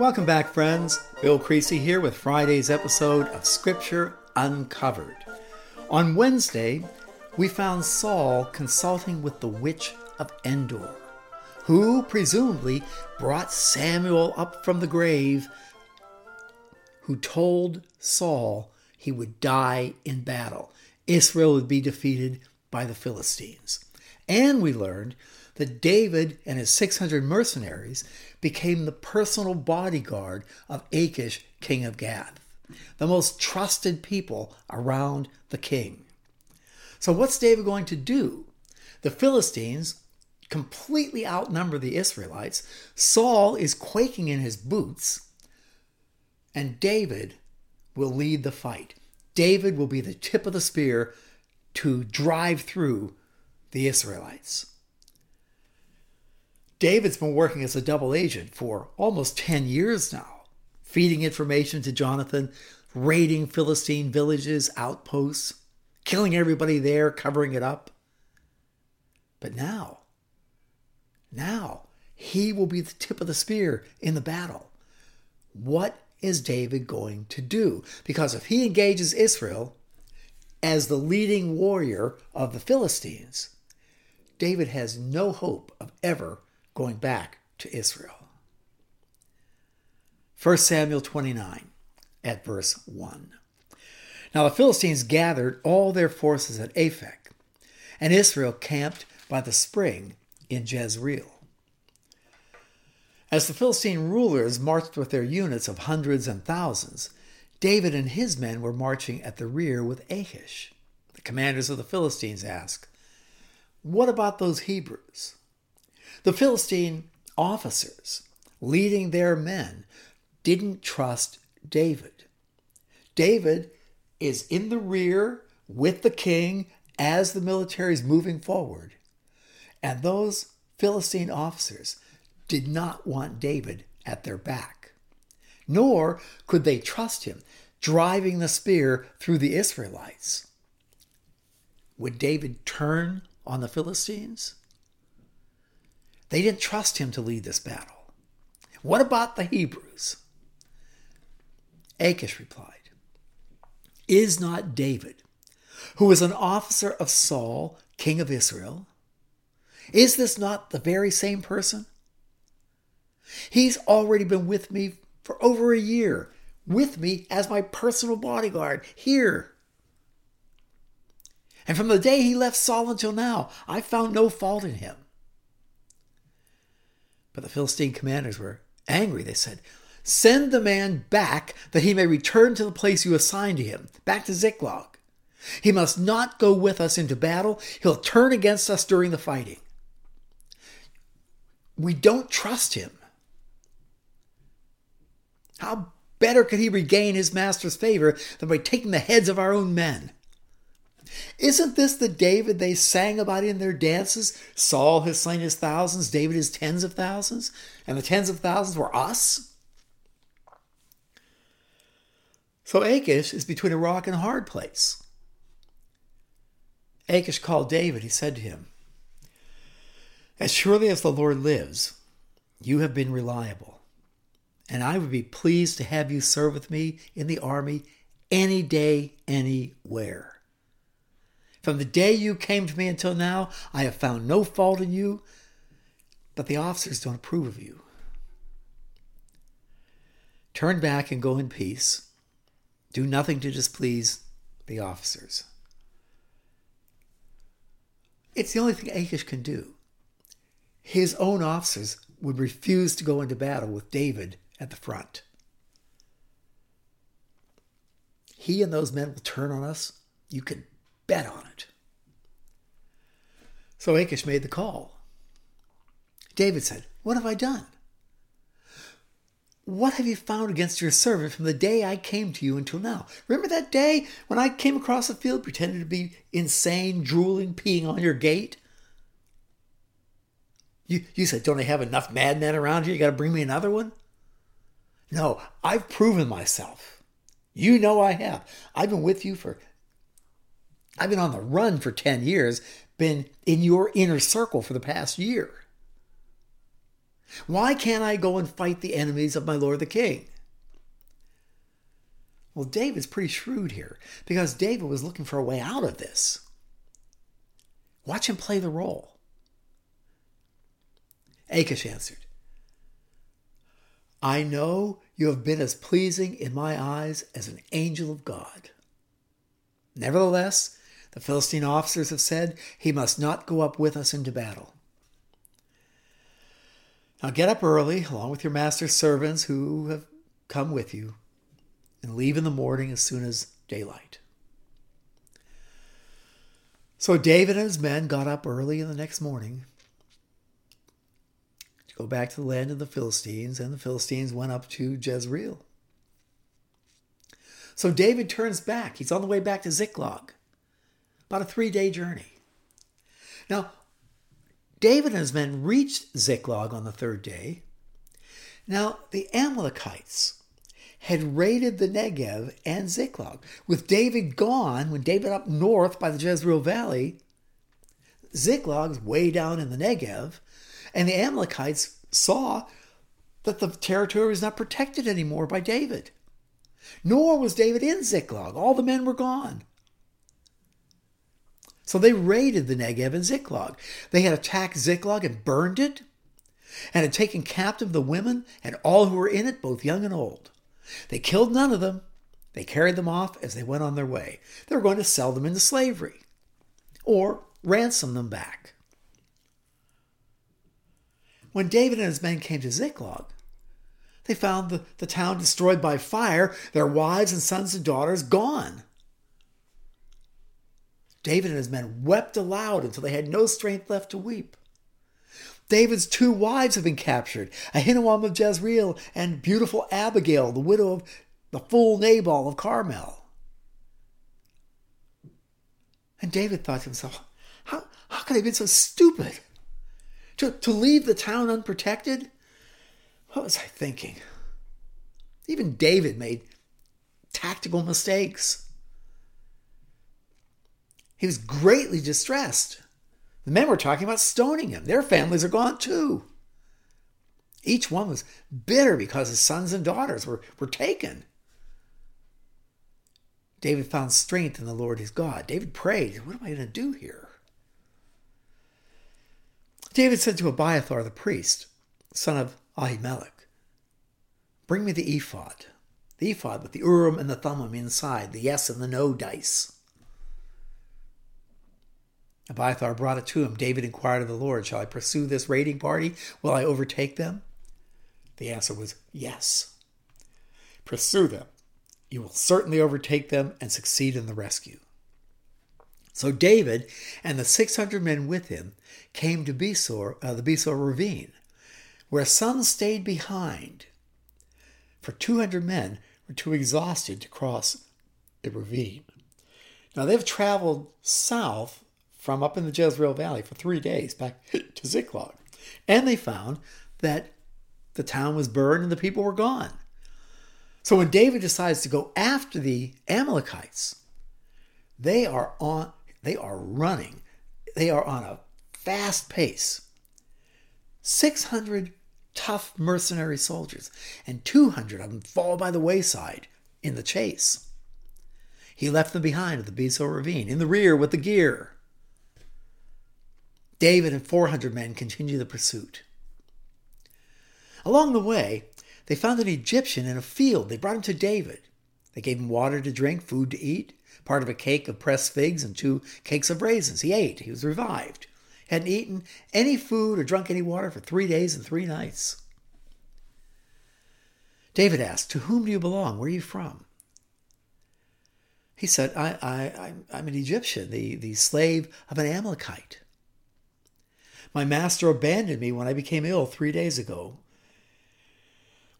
Welcome back, friends. Bill Creasy here with Friday's episode of Scripture Uncovered. On Wednesday, we found Saul consulting with the witch of Endor, who presumably brought Samuel up from the grave, who told Saul he would die in battle. Israel would be defeated by the Philistines. And we learned that David and his 600 mercenaries became the personal bodyguard of Achish, king of Gath, the most trusted people around the king. So, what's David going to do? The Philistines completely outnumber the Israelites. Saul is quaking in his boots, and David will lead the fight. David will be the tip of the spear to drive through the Israelites. David's been working as a double agent for almost 10 years now, feeding information to Jonathan, raiding Philistine villages, outposts, killing everybody there, covering it up. But now, now, he will be the tip of the spear in the battle. What is David going to do? Because if he engages Israel as the leading warrior of the Philistines, David has no hope of ever going back to Israel. 1 Samuel 29 at verse 1. Now the Philistines gathered all their forces at Aphek, and Israel camped by the spring in Jezreel. As the Philistine rulers marched with their units of hundreds and thousands, David and his men were marching at the rear with Achish. The commanders of the Philistines asked, What about those Hebrews? The Philistine officers leading their men didn't trust David. David is in the rear with the king as the military is moving forward. And those Philistine officers did not want David at their back. Nor could they trust him driving the spear through the Israelites. Would David turn on the Philistines? They didn't trust him to lead this battle. What about the Hebrews? Achish replied, Is not David, who was an officer of Saul, king of Israel, is this not the very same person? He's already been with me for over a year, with me as my personal bodyguard here. And from the day he left Saul until now, I found no fault in him. But the Philistine commanders were angry. They said, Send the man back that he may return to the place you assigned to him, back to Ziklag. He must not go with us into battle. He'll turn against us during the fighting. We don't trust him. How better could he regain his master's favor than by taking the heads of our own men? Isn't this the David they sang about in their dances? Saul has slain his thousands, David his tens of thousands, and the tens of thousands were us? So Achish is between a rock and a hard place. Achish called David. He said to him, As surely as the Lord lives, you have been reliable, and I would be pleased to have you serve with me in the army any day, anywhere. From the day you came to me until now, I have found no fault in you, but the officers don't approve of you. Turn back and go in peace. Do nothing to displease the officers. It's the only thing Achish can do. His own officers would refuse to go into battle with David at the front. He and those men will turn on us. You can bet on it. So Achish made the call. David said, What have I done? What have you found against your servant from the day I came to you until now? Remember that day when I came across the field pretending to be insane, drooling, peeing on your gate? You, you said, Don't I have enough madmen around here? You got to bring me another one? No, I've proven myself. You know I have. I've been with you for I've been on the run for 10 years, been in your inner circle for the past year. Why can't I go and fight the enemies of my Lord the King? Well, David's pretty shrewd here because David was looking for a way out of this. Watch him play the role. Achish answered, I know you have been as pleasing in my eyes as an angel of God. Nevertheless, the Philistine officers have said he must not go up with us into battle. Now get up early, along with your master's servants who have come with you, and leave in the morning as soon as daylight. So David and his men got up early in the next morning to go back to the land of the Philistines, and the Philistines went up to Jezreel. So David turns back. He's on the way back to Ziklag, about a three day journey. Now, David and his men reached Ziklag on the third day. Now, the Amalekites had raided the Negev and Ziklag. With David gone, when David up north by the Jezreel Valley, Ziklag's way down in the Negev, and the Amalekites saw that the territory was not protected anymore by David. Nor was David in Ziklag. All the men were gone. So they raided the Negev and Ziklag. They had attacked Ziklag and burned it, and had taken captive the women and all who were in it, both young and old. They killed none of them. They carried them off as they went on their way. They were going to sell them into slavery or ransom them back. When David and his men came to Ziklag, they found the, the town destroyed by fire, their wives and sons and daughters gone. David and his men wept aloud until they had no strength left to weep. David's two wives have been captured Ahinoam of Jezreel and beautiful Abigail, the widow of the fool Nabal of Carmel. And David thought to himself, how, how could I have been so stupid? To, to leave the town unprotected? What was I thinking? Even David made tactical mistakes. He was greatly distressed. The men were talking about stoning him. Their families are gone too. Each one was bitter because his sons and daughters were, were taken. David found strength in the Lord his God. David prayed, What am I going to do here? David said to Abiathar the priest, son of Ahimelech, Bring me the ephod, the ephod with the Urim and the Thummim inside, the yes and the no dice. Abiathar brought it to him. David inquired of the Lord, Shall I pursue this raiding party? Will I overtake them? The answer was yes. Pursue them. You will certainly overtake them and succeed in the rescue. So David and the 600 men with him came to Besor, uh, the Besor ravine, where some stayed behind, for 200 men were too exhausted to cross the ravine. Now they've traveled south from up in the Jezreel Valley for three days back to Ziklag. And they found that the town was burned and the people were gone. So when David decides to go after the Amalekites, they are on they are running. They are on a fast pace. 600 tough mercenary soldiers and 200 of them fall by the wayside in the chase. He left them behind at the Besor ravine, in the rear with the gear. David and 400 men continue the pursuit. Along the way, they found an Egyptian in a field. They brought him to David. They gave him water to drink, food to eat, part of a cake of pressed figs, and two cakes of raisins. He ate. He was revived. Hadn't eaten any food or drunk any water for three days and three nights. David asked, To whom do you belong? Where are you from? He said, I, I, I'm an Egyptian, the, the slave of an Amalekite. My master abandoned me when I became ill three days ago.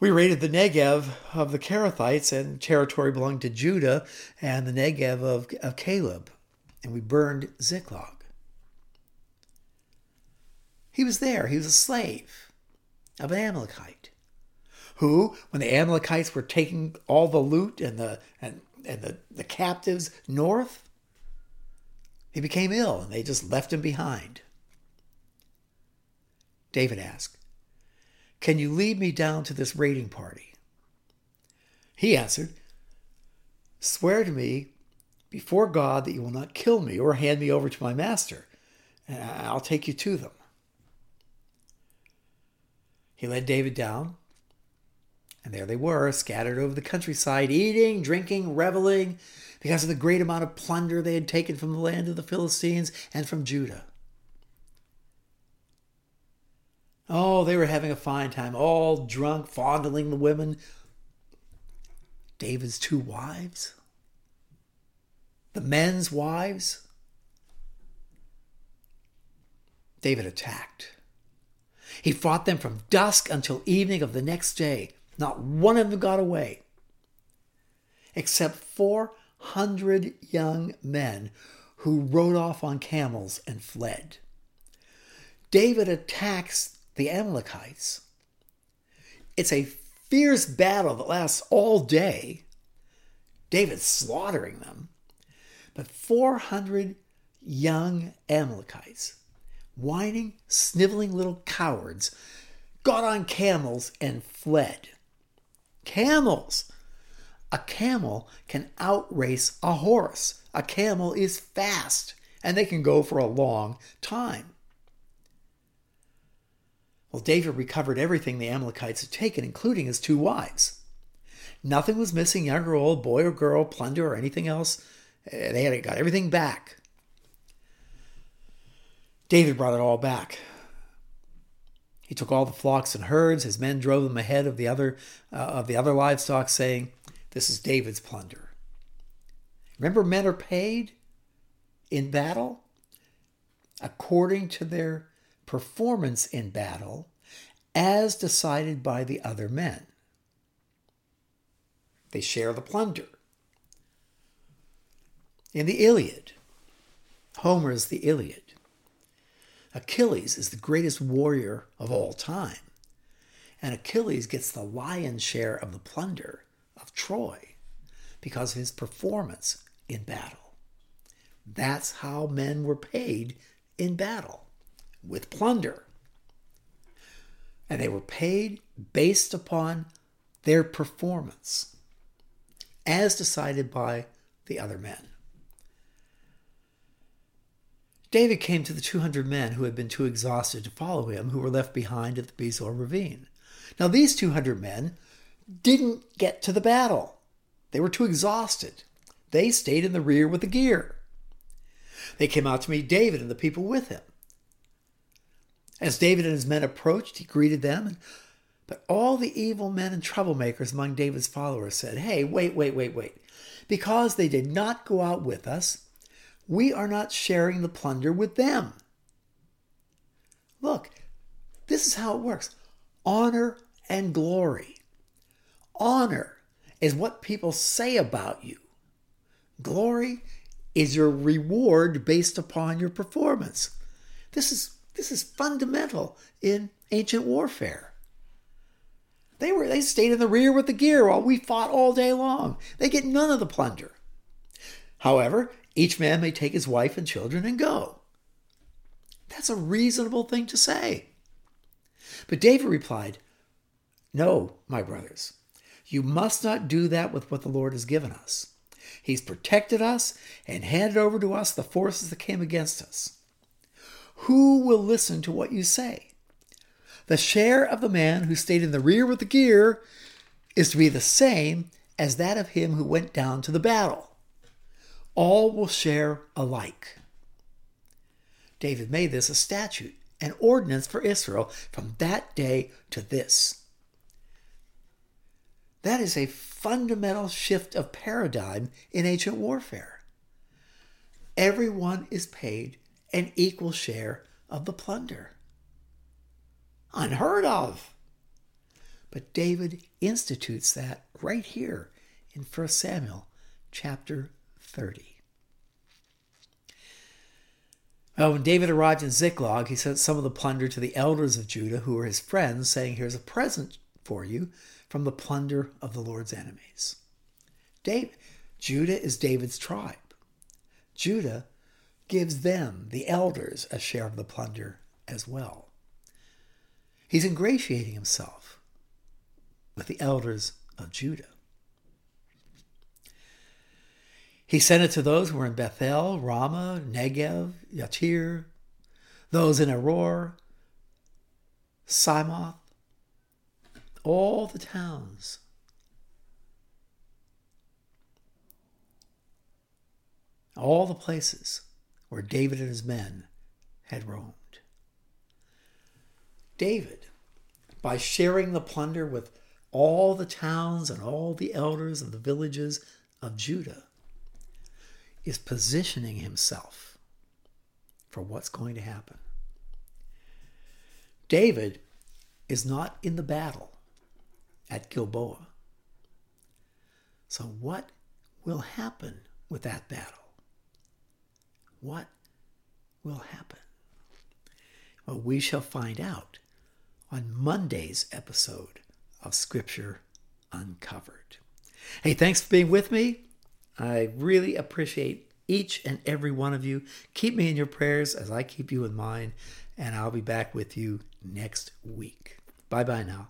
We raided the Negev of the Kerethites, and territory belonged to Judah, and the Negev of, of Caleb, and we burned Ziklag. He was there. He was a slave of an Amalekite, who, when the Amalekites were taking all the loot and the and, and the, the captives north, he became ill, and they just left him behind. David asked, Can you lead me down to this raiding party? He answered, Swear to me before God that you will not kill me or hand me over to my master, and I'll take you to them. He led David down, and there they were, scattered over the countryside, eating, drinking, reveling, because of the great amount of plunder they had taken from the land of the Philistines and from Judah. Oh, they were having a fine time, all drunk, fondling the women. David's two wives, the men's wives. David attacked. He fought them from dusk until evening of the next day. Not one of them got away, except 400 young men who rode off on camels and fled. David attacks the Amalekites. It's a fierce battle that lasts all day. David's slaughtering them. But 400 young Amalekites whining, sniveling little cowards, got on camels and fled. Camels! A camel can outrace a horse. A camel is fast, and they can go for a long time. Well, David recovered everything the Amalekites had taken, including his two wives. Nothing was missing, young or old, boy or girl, plunder or anything else. They had got everything back. David brought it all back. He took all the flocks and herds. His men drove them ahead of the other uh, of the other livestock, saying, "This is David's plunder." Remember, men are paid in battle according to their performance in battle, as decided by the other men. They share the plunder. In the Iliad, Homer's the Iliad. Achilles is the greatest warrior of all time. And Achilles gets the lion's share of the plunder of Troy because of his performance in battle. That's how men were paid in battle with plunder. And they were paid based upon their performance as decided by the other men. David came to the 200 men who had been too exhausted to follow him, who were left behind at the Besor ravine. Now, these 200 men didn't get to the battle. They were too exhausted. They stayed in the rear with the gear. They came out to meet David and the people with him. As David and his men approached, he greeted them. But all the evil men and troublemakers among David's followers said, Hey, wait, wait, wait, wait. Because they did not go out with us, we are not sharing the plunder with them. Look, this is how it works honor and glory. Honor is what people say about you, glory is your reward based upon your performance. This is, this is fundamental in ancient warfare. They were they stayed in the rear with the gear while we fought all day long. They get none of the plunder. However, each man may take his wife and children and go. That's a reasonable thing to say. But David replied, No, my brothers, you must not do that with what the Lord has given us. He's protected us and handed over to us the forces that came against us. Who will listen to what you say? The share of the man who stayed in the rear with the gear is to be the same as that of him who went down to the battle all will share alike. David made this a statute, an ordinance for Israel from that day to this. That is a fundamental shift of paradigm in ancient warfare. Everyone is paid an equal share of the plunder. Unheard of. But David institutes that right here in 1 Samuel chapter 30. Well, when David arrived in Ziklag, he sent some of the plunder to the elders of Judah, who were his friends, saying, Here's a present for you from the plunder of the Lord's enemies. Judah is David's tribe. Judah gives them, the elders, a share of the plunder as well. He's ingratiating himself with the elders of Judah. He sent it to those who were in Bethel, Ramah, Negev, Yatir, those in Aroer, Siphmoth, all the towns. All the places where David and his men had roamed. David, by sharing the plunder with all the towns and all the elders of the villages of Judah, is positioning himself for what's going to happen. David is not in the battle at Gilboa. So, what will happen with that battle? What will happen? Well, we shall find out on Monday's episode of Scripture Uncovered. Hey, thanks for being with me. I really appreciate each and every one of you. Keep me in your prayers as I keep you in mine, and I'll be back with you next week. Bye bye now.